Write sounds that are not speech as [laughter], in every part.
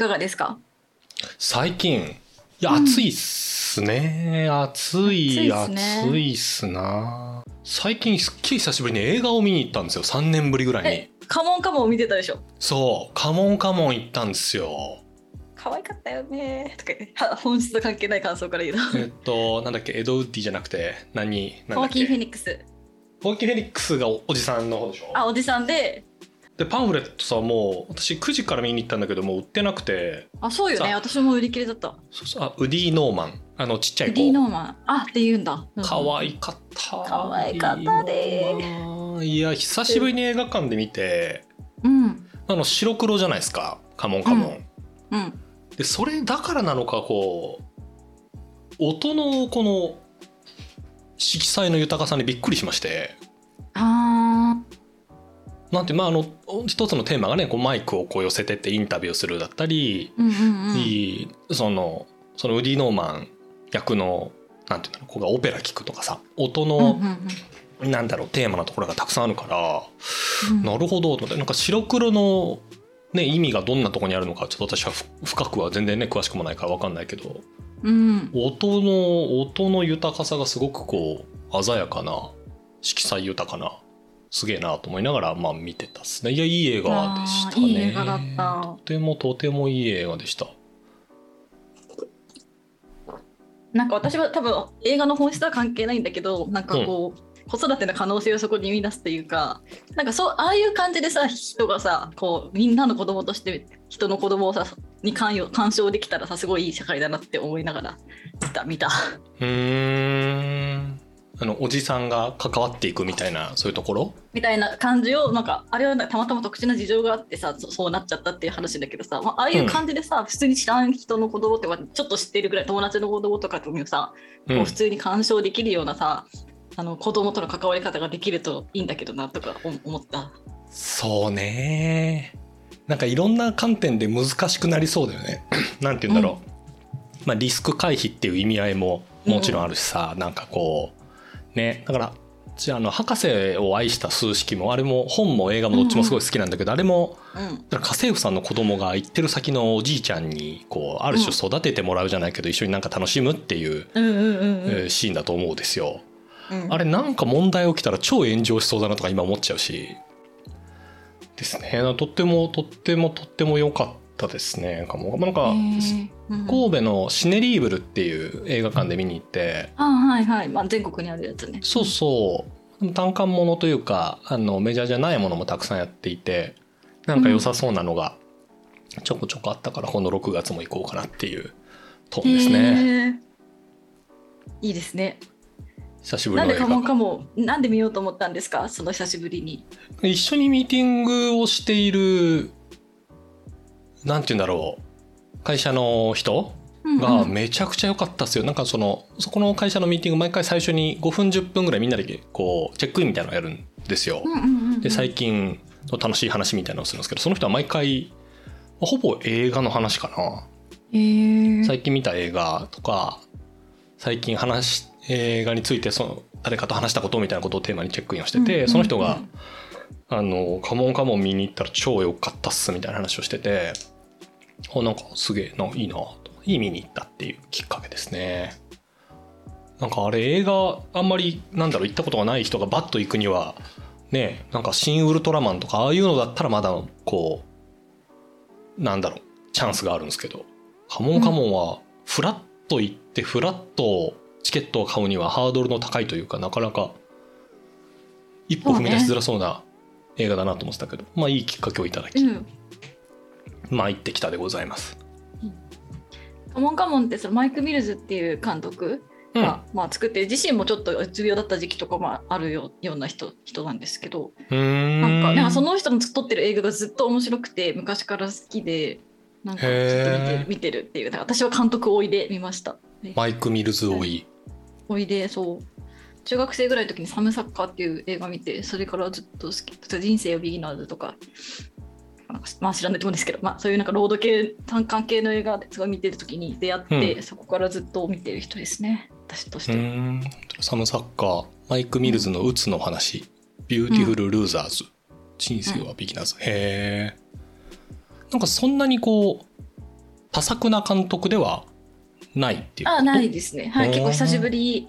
かがですか？最近。いやうん。暑いっすね、暑い暑いっすね。暑いっすな。最近すっきり久しぶりに映画を見に行ったんですよ。3年ぶりぐらいに。えカモンカモン見てたでしょ？そう。カモンカモン行ったんですよ。可愛かったよね。とか言って。は本質と関係ない感想から言うとえっとなんだっけ？エドウッディじゃなくて。何？なんだっホーキン・フェけニックス。ホーキン・フェニックスがおじさんの方でしょ？あおじさんででパンフレットさもう私9時から見に行ったんだけどもう売ってなくて。あそうよね。さ私も売り切れだった。そうそうあウディ・ノーマン。あのちっちゃいディー・子ノーマン。あって言うんだ。可愛かった。可愛かったねウディノーマン。いや久しぶりに映画館で見て。うん。あの白黒じゃないですか。カモンカモン、うん。でそれだからなのかこう音のこの色彩の豊かさにびっくりしまして。あなんてまああの一つのテーマがねこうマイクをこう寄せてってインタビューするだったり、ーうんうんうん。そのそのウディ・ノーマン役のなんていうのここがオペラ聴くとかさ音うんうの、ん。なんだろうテーマのところがたくさんあるから、うん。なるほどと思ってなんか白黒の、ね、意味がどんなところにあるのかちょっと私はふ深くは全然ね詳しくもないから分かんないけどうん。音の音の豊かさがすごくこう鮮やかな色彩豊かなすげえなと思いながらまあ見てたっすね。いやいい映画でしたね。いい映画だった。とてもとてもいい映画でした。なんか私は多分映画の本質は関係ないんだけどなんかこう、子育ての可能性をそこに見出すというかなんかそうああいう感じでさ人がさこうみんなの子供として人の子供をさに関与干渉できたらさすごいいい社会だなって思いながら見た見た。うーんあのおじさんが関わっていくみたいなそういうところ？みたいな感じをなんかあれはたまたま特殊な事情があってさそそうなっちゃったっていう話だけどさ、まあ、ああいう感じでさ、普通に知らん人の子供ってまあちょっと知ってるぐらい友達の子供とかともさ、うん。こう普通に干渉できるようなさあの子供との関わり方ができるといいんだけどなとか思思った。そうね。なんかいろんな観点で難しくなりそうだよね。[clears throat] なんて言うんだろう、まあ、リスク回避っていう意味合いももちろんあるしさ、なんかこうね。だからじゃああの博士を愛した数式もあれも本も映画もどっちもすごい好きなんだけど、あれもうん家政婦さんの子供が行ってる先のおじいちゃんにこうある種育ててもらうじゃないけど、一緒になんか楽しむっていう、うんうんうんうん。えーシーンだと思うんですよ。うん。あれなんか問題起きたら超炎上しそうだなとか今思っちゃうし。ですね。とってもとってもとっても良かったですね。なんかなんか神戸のシネリーブルっていう映画館で見に行って。あはいはい、まあ、全国にあるやつね。そうそう。単館ものというかあのメジャーじゃないものもたくさんやっていてなんか良さそうなのがちょこちょこあったからこの6月も行こうかなっていうトーンですね。いいですね。久しぶりなんでかもかもなんで見ようと思ったんですか？その久しぶりに。一緒にミーティングをしているなんて言うんだろう会社の人がめちゃくちゃ良かったですよ、なんかそのそこの会社のミーティング毎回最初に5分10分ぐらいみんなでこうチェックインみたいなのをやるんですよ、うんうんうんうんで最近の楽しい話みたいなのをするんですけどその人は毎回ほぼ映画の話かな。へー。最近見た映画とか最近話し映画についてその誰かと話したことみたいなことをテーマにチェックインをしてて、うんうんうん。その人が「あのカモンカモン見に行ったら超良かったっす」みたいな話をしててあなんかすげえないいなと。いい見に行ったっていうきっかけですね。なんかあれ映画あんまりなんだろう行ったことがない人がバッと行くにはねなんか「シン・ウルトラマン」とかああいうのだったらまだこうなんだろうチャンスがあるんですけど「カモンカモン」はフラッと行ってフラッとチケットを買うにはハードルの高いというかなかなか一歩踏み出しづらそうな映画だなと思ってたけど、まあいいきっかけをいただき、うん。まあ行ってきたでございます。カモンカモンってそのマイク・ミルズっていう監督うん。が、まあ、作って自身もちょっとうつ病だった時期とかもあるよような人人なんですけどなんかなんかその人の撮ってる映画がずっと面白くて昔から好きでなんかずっと見て見てるっていう私は監督おいで見ました。でマイク・ミルズ多い。おい。でそう。中学生ぐらいの時に「サムサッカー」っていう映画見てそれからずっと好き「人生をビギナーズ」とかなんかまあ知らないと思うんですけど、まあ、そういうなんかロード系単関係の映画ですごい見てる時に出会って、うそこからずっと見てる人ですね。私としては。ん。サムサッカーマイク・ミルズの「うつの話」ビューティフル・ルーザーズ」人生はビギナーズ」へえんかそんなにこう多作な監督ではないっていうあないですね。はい、結構久しぶり。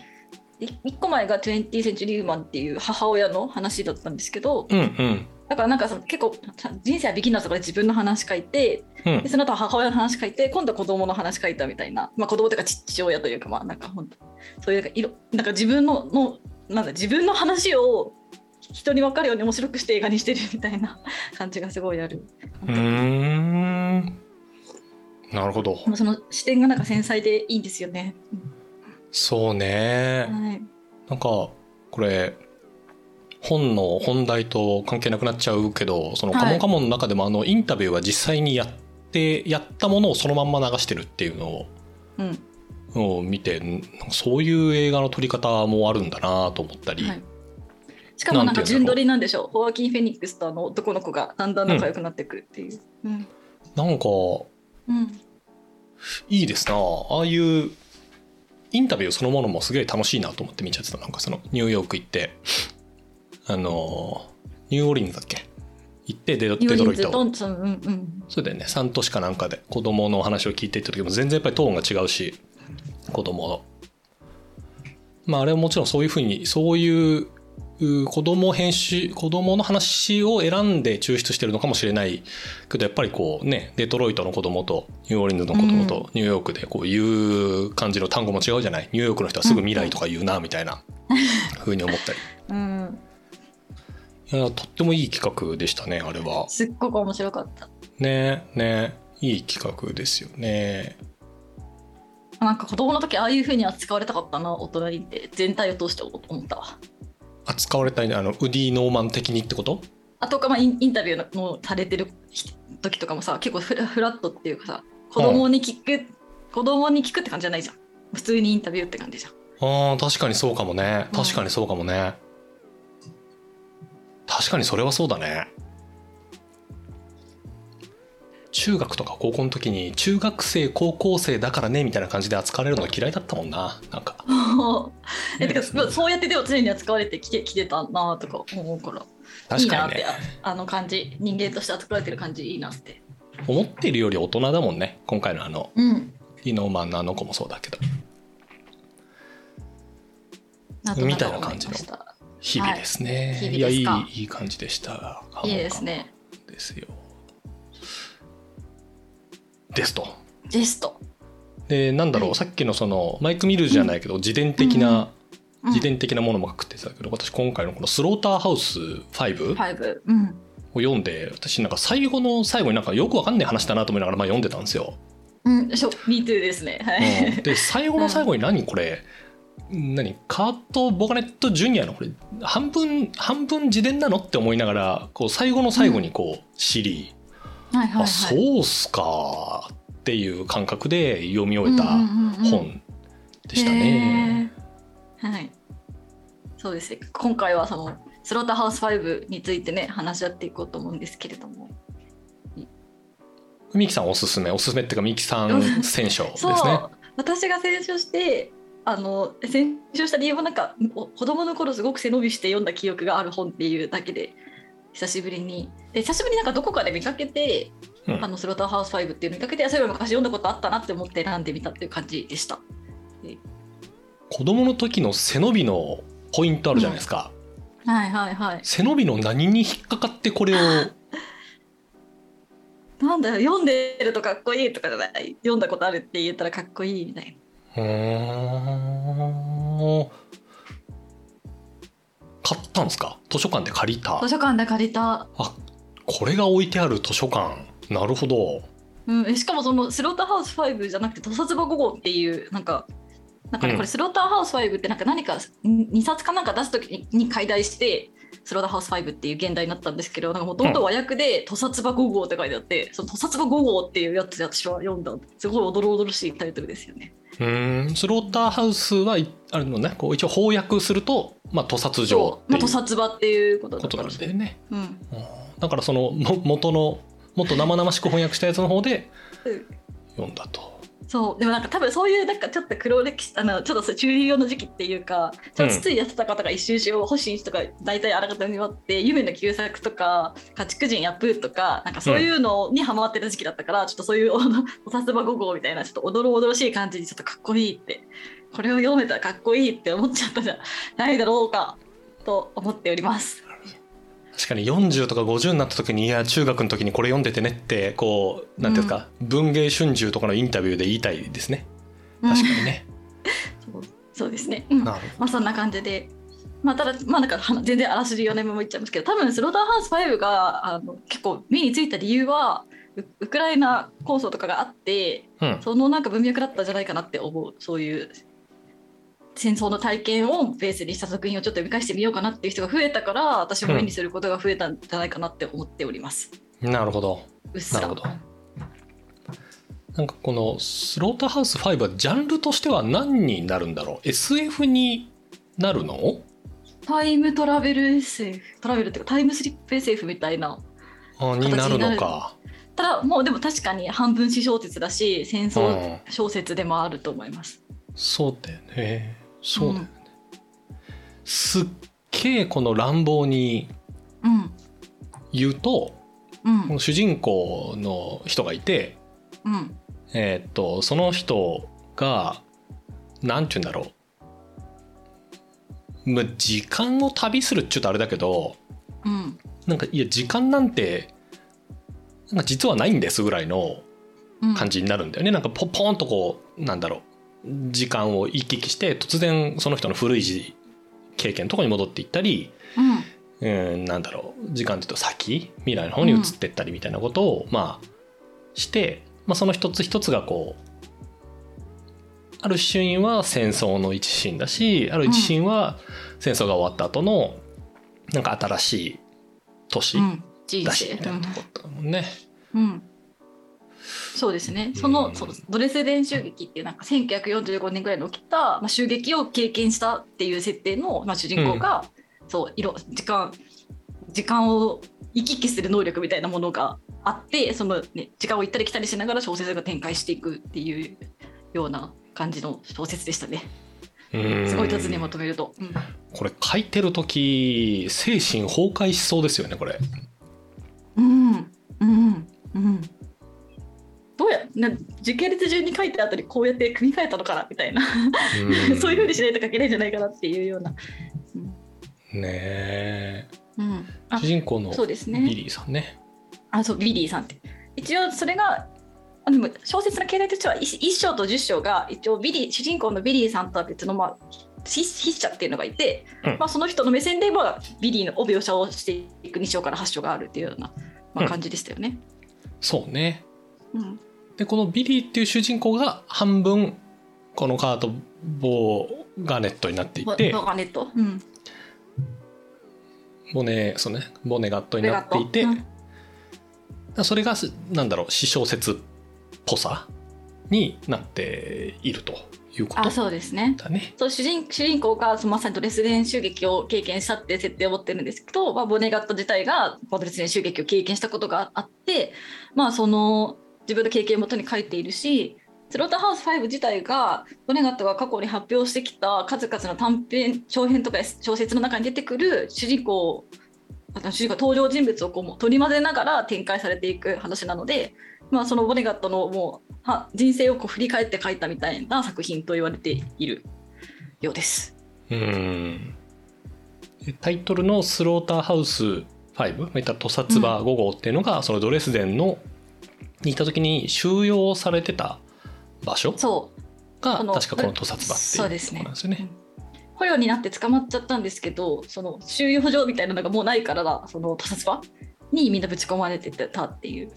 1個前が20 Century Woman っていう母親の話だったんですけど、うんうんだからなんかその結構人生はビギナーズとかで自分の話書いて、うんでその後母親の話書いて、今度は子供の話書いたみたいな、まあ子供というか父親というか、まあなんか本当そういうなんかいろなんか自分ののなんだ自分の話を人に分かるように面白くして映画にしてるみたいな [laughs] 感じがすごいある。うーんなるほどその視点がなんか繊細でいいんですよね。そうねはい。なんかこれ本の本題と関係なくなっちゃうけどその「はいカモンカモン」の中でもあのインタビューは実際にやってやったものをそのまんま流してるっていうのをうん。を見てそういう映画の撮り方もあるんだなと思ったり、はいしかもなんか順取りなんでしょう。ホアキン・フェニックスとあの男の子がだんだん仲良くなっていくっていう。うん。なんかうん。いいですなああいうインタビューそのものもすげえ楽しいなと思って見ちゃってたなんかそのニューヨーク行ってあのニューオーリンズだっけ？行ってデデトロイトトンソン、うんうん。それでね。3都市かなんかで子供の話を聞いていった時も全然やっぱりトーンが違うし子供の。まああれはもちろんそういうふうにそういうう子供編集子供の話を選んで抽出してるのかもしれないけどやっぱりこうねデトロイトの子供とニューオーリンズの子供とニューヨークでこう言う感じの単語も違うじゃない？ニューヨークの人はすぐ未来とか言うなみたいな。[laughs] ふうに思ったり。うん。いやとってもいい企画でしたねあれはすっごく面白かった。ねねいい企画ですよねなんか子供の時ああいう風に扱われたかったな、大人にって全体を通して思ったわ。扱われたいあのウディ・ノーマン的にってこと？あとか、まあ、インインタビューのされてる時とかもさ、結構フラフラットっていうかさ、子供に聞く、子供に聞くって感じじゃないじゃん。普通にインタビューって感じじゃん。あー確かにそうかもねうん確かにそうかもね、確かにそれはそうだね。中学とか高校の時に中学生高校生だからねみたいな感じで扱われるの嫌いだったもんな。なんか。[laughs] えてかそうやってでも常に扱われてきてきてたなとか思うから。い確かにね。いなってああの感じ。人間として扱われてる感じいいなって。思っているより大人だもんね。今回のあのうん。イノーマンのあの子もそうだけど。みたいな感じの日々ですね、はい。い、やいいいい感じでした。いいですね。ですよ。ですと。ですと。でなんだろう、はい。さっきのそのマイク・ミルじゃないけど、自伝的な、うん自伝的なものも書くって言ってたけど私今回のこの「スローターハウス5」5うん。を読んで私なんか最後の最後になんかよくわかんない話だなと思いながらまあ読んでたんですよ。うん。しょ Me too ですね。はうん。い、で最後の最後に何これ？何カート・ボガネット・ジュニアのこれ半分半分自伝なのって思いながらこう最後の最後にこう知り、はいはいはい。あそうっすかっていう感覚で読み終えたうんうんうんうん。本でしたね。はい。そうですね。今回はそのスローターハウス5についてね話し合っていこうと思うんですけれども。ミキさんおすすめ。おすすめっていうかミキさん選書です [laughs] そう、ね。私が選書してあの選書した理由はなんかお子供の頃すごく背伸びして読んだ記憶がある本っていうだけで久しぶりにで久しぶりになんかどこかで見かけて、うんあのスローターハウス5っていうの見かけてあそういえば昔読んだことあったなって思って選んでみたっていう感じでした。子供の時の背伸びのポイントあるじゃないですか。はいはいはい。背伸びの何に引っかかってこれを？[laughs] なんだよ読んでるとかっこいいとかじゃない？読んだことあるって言ったらかっこいいみたいな。うー。ん買ったんですか？図書館で借りた？図書館で借りた。あこれが置いてある図書館。なるほど。うん、えしかもそのスローターハウス5じゃなくて「屠殺場5号」っていうなんかなんかね、うん。これスローターハウス5ってなんか何か2冊かなんか出す時に解題してスローターハウス5っていう現代になったんですけどもともと和訳で「屠殺場5号」って書いてあって、その屠殺場5号っていうやつで私は読んだ。すごいおどろおどろしいタイトルですよね。うーん。スローターハウスはいあれのねこう一応翻訳すると、まあ、屠殺場まあ、っていう屠殺場っていうことなんだよね。だからそのも元のもっと生々しく翻訳したやつの方でうん。読んだとそうでもなんか多分そういうなんかちょっと黒歴史あのちょっと中流用の時期っていうかちょっとついやってた方が一周しよう欲しい人が大体あらかたによって夢の旧作とか家畜人やプーとかなんかそういうのにハマってた時期だったから、ちょっとそういうおさすば5号みたいなちょっとおどろおどろしい感じにちょっとかっこいいってこれを読めたらかっこいいって思っちゃったじゃないだろうかと思っております。確かに40とか50になった時にいや中学の時にこれ読んでてねってこうなんていうか、うん、文芸春秋とかのインタビューで言いたいですね。確かにね、うん、そうそうですね、うん、まあそんな感じで。まあただまあなんか全然あらすじ4年目も言っちゃいますけど多分スローターハウス5があの結構目についた理由はウクライナ構想とかがあって、うん、そのなんか文脈だったんじゃないかなって思うそういう戦争の体験をベースにした作品をちょっと読み返してみようかなっていう人が増えたから私も目にすることが増えたんじゃないかなって思っております。うん、なるほど。うっすら。なるほど。なんかこのスローターハウス5はジャンルとしては何になるんだろう ?SF になるの？タイムトラベル SF トラベルっていうかタイムスリップ SF みたいなあになるのか。ただもうでも確かに半分詩小説だし戦争小説でもあると思います。うん、そうだよね。そうだよね、うん、すっげえこの乱暴に言うと、うん、この主人公の人がいて、うん、えー、っとその人がなんて言うんだろう、まあ、時間を旅するっちゅうとあれだけど、うん、なんかいや時間なんてなんか実はないんですぐらいの感じになるんだよね、うん、なんかポポンとこうなんだろう時間を行き来して突然その人の古い経験のとこに戻っていったり、うん、うんなんだろう時間っていうと先未来の方に移っていったりみたいなことを、まあして、まあ、その一つ一つがこうあるシーンは戦争の一シーンだしある一シーンは戦争が終わった後のなんか新しい年だしみたいなとこだもんね。うんそうですね。そのそのドレスデン襲撃っていうなんか1945年ぐらいに起きた、まあ、襲撃を経験したっていう設定の、まあ、主人公が、うん、そう色時間時間を行き来する能力みたいなものがあってその、ね、時間を行ったり来たりしながら小説が展開していくっていうような感じの小説でしたね。すごい雑にまとめると、うん、これ書いてる時精神崩壊しそうですよねこれ。うん。うん。うんどうやな時系列順に書いた後にこうやって組み替えたのかなみたいな。そういうふうにしないと書けないんじゃないかなっていうような。うん、ねえ、うん、主人公のビリーさんね。あそうビリーさんって。一応それがあでも小説の形態としては 1, 章と10章が一応ビリー主人公のビリーさんとは別の、まあ、筆者っていうのがいて、うん、まあ、その人の目線で、まあ、ビリーのお描写をしていく2章から8章があるっていうような、まあ、感じでしたよね。うん、そうね、うん、でこのビリーっていう主人公が半分このカート・ボーガネットになっていてボガネット、うん、ボネそうねボネガットになっていて、うん、それがなんだろう詩小説っぽさになっているということ、あそうですね。そう主人主人公がまさにドレスデン襲撃を経験したって設定を持ってるんですけど、まあ、ボネガット自体がドレスデン襲撃を経験したことがあってまあその自分の経験をもとに書いているしスローターハウス5自体がドネガットが過去に発表してきた数々の短編長編とか小説の中に出てくる主人公主人公登場人物をこう取り混ぜながら展開されていく話なので、まあ、そのボネガットのもうは人生をこう振り返って書いたみたいな作品と言われているようです。うんタイトルの「スローターハウス5」いった土佐唾5号っていうのが、そのドレスデンのに行った時に収容されてた場所が確かこの土佐場っていうところなんですよね。捕虜になって捕まっちゃったんですけどその収容所みたいなのがもうないからだ。その土佐場にみんなぶち込まれてたっていう。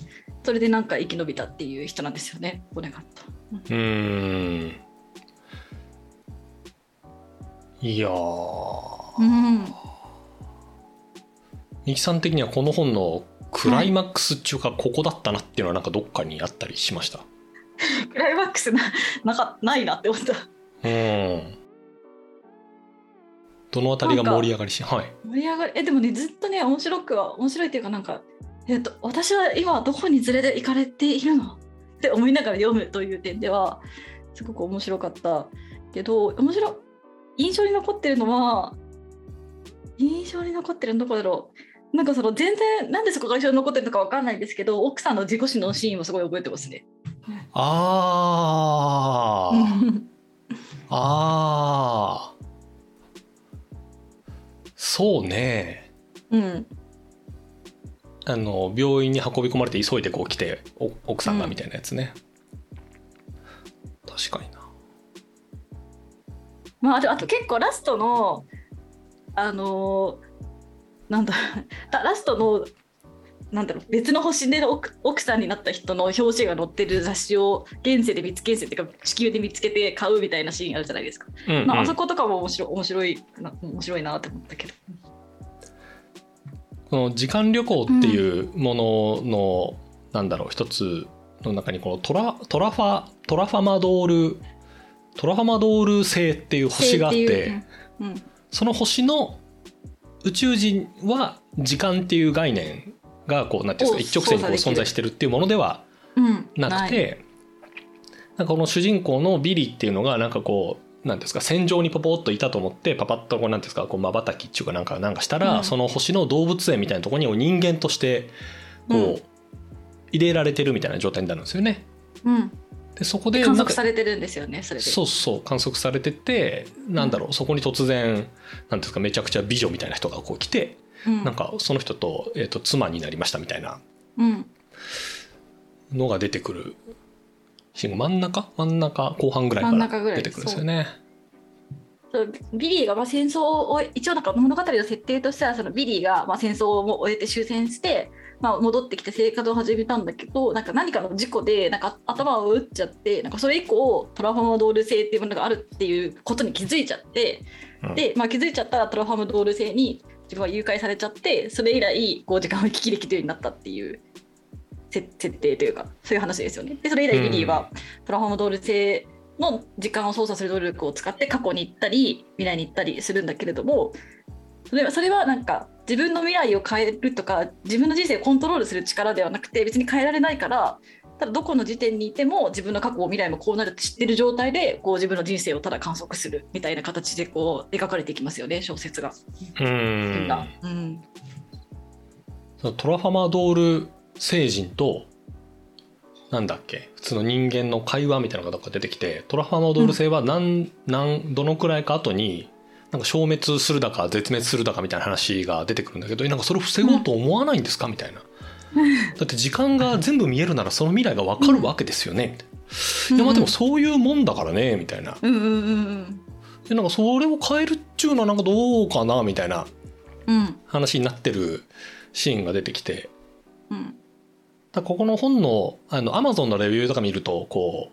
それでなんか生き延びたっていう人なんですよね。お願った。うん。いやうん。みきさん的にはこの本のクライマックスっていうかここだったなっていうのはなんかどっかにあったりしました、[laughs] クライマックスななかないなって思った。うん。どのあたりが盛り上がりしはい。盛り上がりえでもねずっとね面白くは面白いっていうかなんかえっと私は今どこに連れて行かれているのって思いながら読むという点ではすごく面白かったけど面白印象に残ってるのは印象に残ってるのどこだろう？なんかその全然なんでそこが印象に残ってるのかわかんないんですけど奥さんの自己死のシーンもすごい覚えてますね。あー。あー。そうね。うんあの病院に運び込まれて急いでこう来てお奥さんがみたいなやつね、確かにな。まあ、あとあと結構ラストのあのーなんだ [laughs] ララストのなんだろう別の星での奥奥さんになった人の表紙が載ってる雑誌を現世で見つけ現世っていうか地球で見つけて買うみたいなシーンあるじゃないですか、うんうん。まあ、あそことかも面白い面白いな面白いなって思ったけど。この時間旅行っていうものの、なんだろう一つの中にこのトラトラファトラファマドールトラファマドール星っていう星があってううん。その星の宇宙人は時間っていう概念がこうなんていうんですかを一直線にこう存在してるっていうものではうんうんなくてなんかこの主人公のビリーっていうのがなんかこうなんですか戦場にポポッといたと思ってパパッとこうなんていうんですかこう瞬きっていうかなんかなんかしたら、うん。その星の動物園みたいなところに人間としてこう、うん入れられてるみたいな状態になるんですよね。うん、でそこで観測されてるんですよねそれで。そうそう観測されててなんだろう、そこに突然なんていうんですかめちゃくちゃ美女みたいな人がこう来て、うん。なんかその人と,、えー、と妻になりましたみたいなうん。のが出てくるシー真ん中？真ん中後半ぐらいから出てくるんですよね。そう。ビリーがまあ戦争を一応なんか物語の設定としてはそのビリーがまあ戦争を終えて終戦して、まあ、戻ってきて生活を始めたんだけどなんか何かの事故でなんか頭を打っちゃってなんかそれ以降トラファマドール星っていうものがあるっていうことに気づいちゃって、うんで、まあ、気づいちゃったらトラファマドール星に自分は誘拐されちゃってそれ以来こう時間を行き来できるようになったっていう設設定というかそういう話ですよね。でそれ以来ビリーはトラファマドール星の時間を操作する能力を使って過去に行ったり未来に行ったりするんだけれどもそれはそれはなんか自分の未来を変えるとか自分の人生をコントロールする力ではなくて別に変えられないからただどこの時点にいても自分の過去も未来もこうなるって知ってる状態でこう自分の人生をただ観測するみたいな形でこう描かれていきますよね小説が。うん。うん。トラファマドール星人となんだっけ普通の人間の会話みたいなのがどっか出てきてトラファマドール星は何,、なん、どのくらいか後になんか消滅するだか絶滅するだかみたいな話が出てくるんだけどなんかそれを防ごうと思わないんですか？みたいな。[laughs] だって時間が全部見えるならその未来が分かるわけですよね、みたいな。いやまあでもそういうもんだからね？みたいな。うんうんうんでなんかそれを変えるっちゅうのはなんかどうかな？みたいな。話になってるシーンが出てきて。うん。だここの本のあのアマゾンのレビューとか見るとこ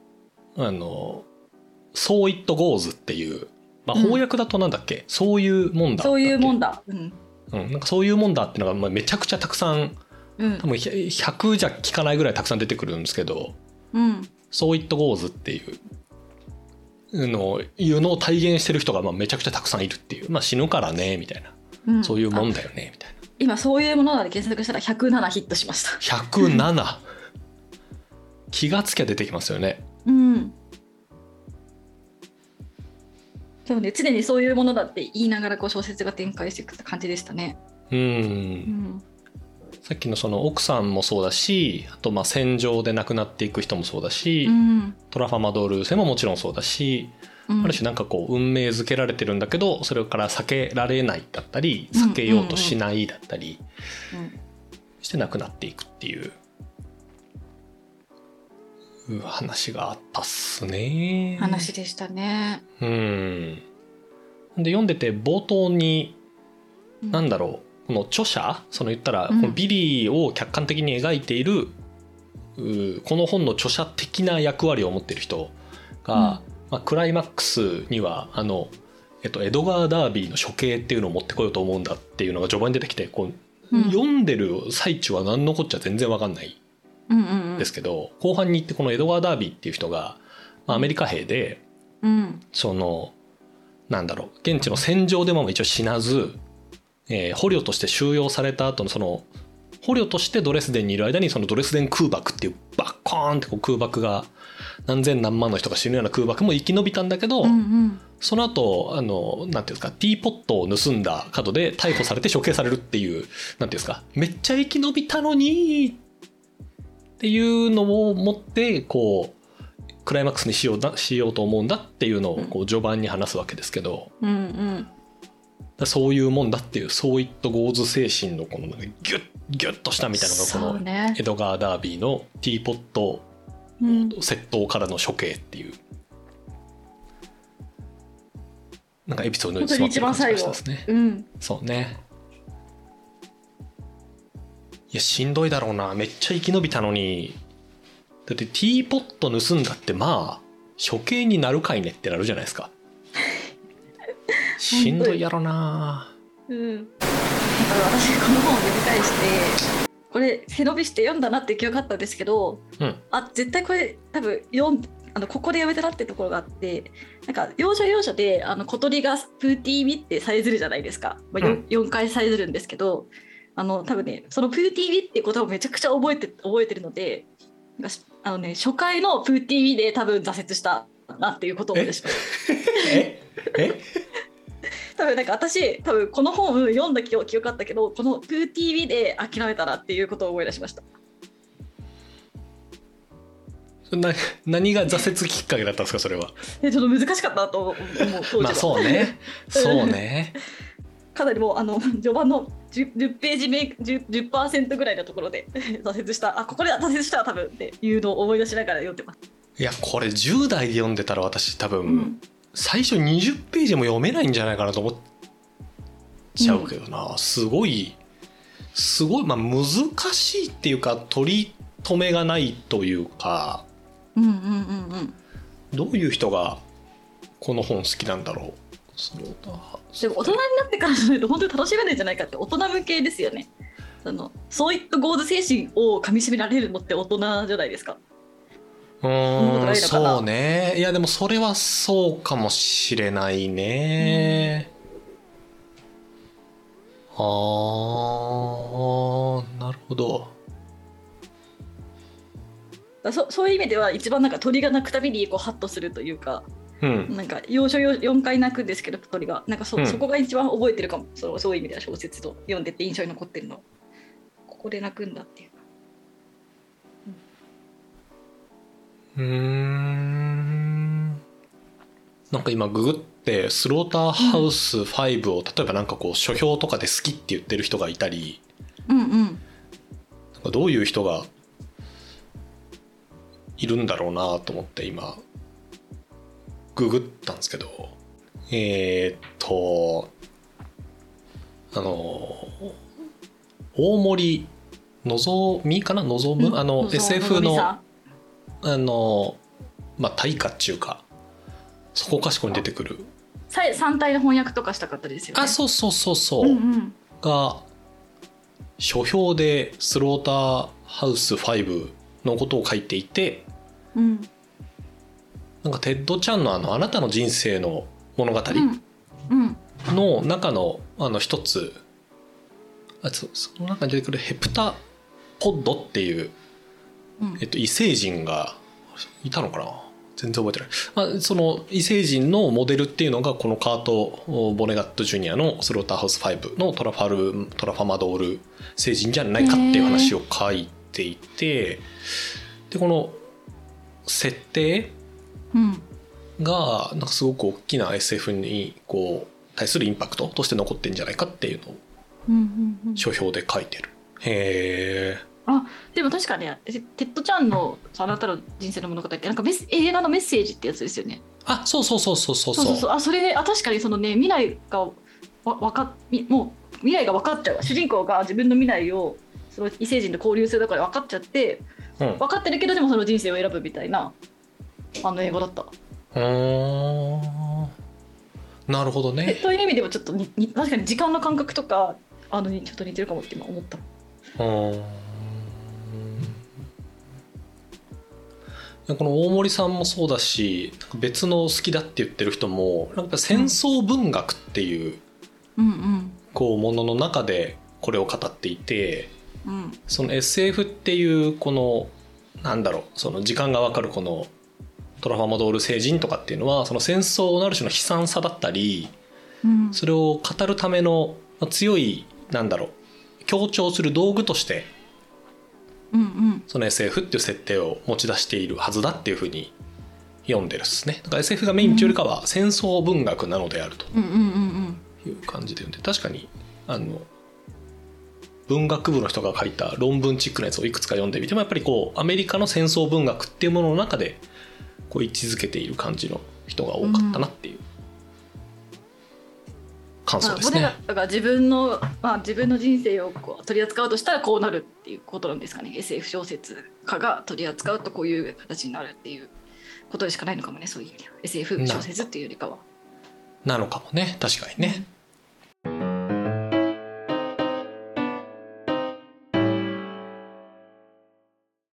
うあの「そう it goes」っていう、まあ、うん翻訳だとなんだっけ、そういうもんだそういうもんだだ。うんうん、なんかそういうもんだっていうのがまあめちゃくちゃたくさんうん多分100じゃ聞かないぐらいたくさん出てくるんですけどうん「そう it goes」っていうのいうのを体現してる人がまあめちゃくちゃたくさんいるっていう、まあ、死ぬからねみたいな、うんそういうもんあだよねみたいな。今そういうものなので検索したら107ヒットしました。107 [laughs] 気がつきゃ出てきますよね。うん。そうね、常にそういうものだって言いながらこう小説が展開していくって感じでしたね。うんうん。さっきのその奥さんもそうだしあとまあ戦場で亡くなっていく人もそうだし、うん。トラファマドール星ももちろんそうだし、うんある種なんかこう運命づけられてるんだけどそれから避けられないだったり避けようとしないだったりうんして亡くなっていくっていう。う話があったっすね。話でしたね。うん。で読んでて冒頭になんだろうこの著者その言ったら、うんこのビリーを客観的に描いているうこの本の著者的な役割を持っている人が、まあ、クライマックスにはあの、えっと、エドガー・ダービーの処刑っていうのを持ってこようと思うんだっていうのが序盤に出てきてこう、うん読んでる最中は何のこっちゃ全然わかんないうんうんうん。ですけど、後半に行ってこのエドガー・ダービーっていう人が、まあ、アメリカ兵でうん。そのなんだろう現地の戦場でも一応死なず、えー捕虜として収容された後のその捕虜としてドレスデンにいる間にそのドレスデン空爆っていうバッコーンってこう空爆が何千何万の人が死ぬような空爆も生き延びたんだけど、うんうんその後あのなんていうんですかティーポットを盗んだ角で逮捕されて処刑されるっていうなんていうんですかめっちゃ生き延びたのにっていうのを持ってこうクライマックスにしようなしようと思うんだっていうのをこう序盤に話すわけですけど、うんうん。そういうもんだっていうそういったゴーズ精神のこのギュッギュッとしたみたいなのがこのエドガー・ダービーのティーポットうん。窃盗からの処刑っていうなんかエピソードに詰まってる感じがしたですね。うん。そうね。いやしんどいだろうな。めっちゃ生き延びたのに。だってティーポット盗んだってまあ処刑になるかいねってなるじゃないですか。[laughs] しんどいやろな。うん。だから私この本を読み返してこれ背伸びして読んだなって記憶あったんですけどうん。あ絶対これ多分読んあのここでやめたなってところがあってなんか要所要所であの小鳥がプーティービってさえずるじゃないですか、まあ、うん。4, 回さえずるんですけどあの多分ねそのプーティービってことをめちゃくちゃ覚えて覚えてるのであのね初回のプーティービで多分挫折したなっていうことを思い出しましたえ？え？[laughs] 多分なんか私多分この本読んだ記憶あったけどこのプーティービで諦めたなっていうことを思い出しました。な何が挫折きっかけだったんですかそれは？でちょっと難しかったなと思う当時は、まあそうね。そうね [laughs] かなりもうあの [laughs] 序盤の 10, 10ページ目 10%, 10ぐらいのところで [laughs] 挫折した。あここで挫折したら多分。っていうのを思い出しながら読んでます。いやこれ10代で読んでたら私多分、うん。最初20ページも読めないんじゃないかなと思っちゃうけどな、すごいすごいまあ難しいっていうか取り留めがないというか。うんうんうんうん。どういう人がこの本好きなんだろうそうだ。でも大人になってからじゃないと本当に楽しめないんじゃないかって大人向けですよね。あのそういったゴーズ精神をかみしめられるのって大人じゃないですか。うそんそうね。いやでもそれはそうかもしれないね、あーなるほど。だそそういう意味では一番なんか鳥が鳴くたびにこうハッとするというかうん。なんか要所要4回鳴くんですけど鳥が。なんかそ,、うん。そこが一番覚えてるかも。そうそういう意味では小説と読んでて印象に残ってるの。ここで鳴くんだっていう。うーん。なんか今ググってスローターハウス5を例えばなんかこう書評とかで好きって言ってる人がいたりうんうん。なんかどういう人がいるんだろうなと思って今ググったんですけどえーっとあの大森のぞみかな？のぞむ、あの SF のあのまあ大家っちゅうかそこかしこに出てくる。三体の翻訳とかしたかったですよね。あそうそうそうそう、うんうん。が書評でスローターハウス5のことを書いていてうんなんかテッド・チャンのあの「あなたの人生の物語うん。うん」の中のあの一つあそその中に出てくるヘプタポッドっていう、うん。えっと、異星人がいたのかな？全然覚えてない、まあ、その異星人のモデルっていうのがこのカート・ボネガット・ジュニアの「スローターハウス5」のトラファルトラファマドール星人じゃないかっていう話を書いていてでこの設定うんが、なんかすごく大きな SF にこう対するインパクトとして残ってんじゃないかっていうのを書評で書いてる。へえ。あでも確かねテッド・チャンの「あなたの人生の物語」ってなんかメス映画のメッセージってやつですよね。あそうそうそうそうそうそうそうあそれあ確かにそのね未来がわかかもう未来が分かっちゃう主人公が自分の未来をその異星人と交流するだから分かっちゃって、うん、分かってるけどでもその人生を選ぶみたいなあの映画だった。なるほどえねという意味でもちょっとにに確かに時間の感覚とかあのにちょっと似てるかもって今思った。この大森さんもそうだし別の好きだって言ってる人もなんか戦争文学っていううん。うんこうものの中でこれを語っていてうん。その SF っていうこのなんだろうその時間がわかるこのトラファマドール星人とかっていうのはその戦争のある種の悲惨さだったりうん。それを語るための強いなんだろう強調する道具としてうんうん。その SF っていう設定を持ち出しているはずだっていうふうに読んでるっすね。だから SF がメインというよりかは戦争文学なのであるとうんうんうんいう感じで読んで確かにあの文学部の人が書いた論文チックなやつをいくつか読んでみてもやっぱりこうアメリカの戦争文学っていうものの中でこう位置づけている感じの人が多かったなっていう感想ですね。まあだから自分の、まあ、自分の人生をこう取り扱うとしたらこうなるっていうことなんですかね SF 小説家が取り扱うとこういう形になるっていうことでしかないのかもねそういう意味では SF 小説っていうよりかは。なのかもね確かにね。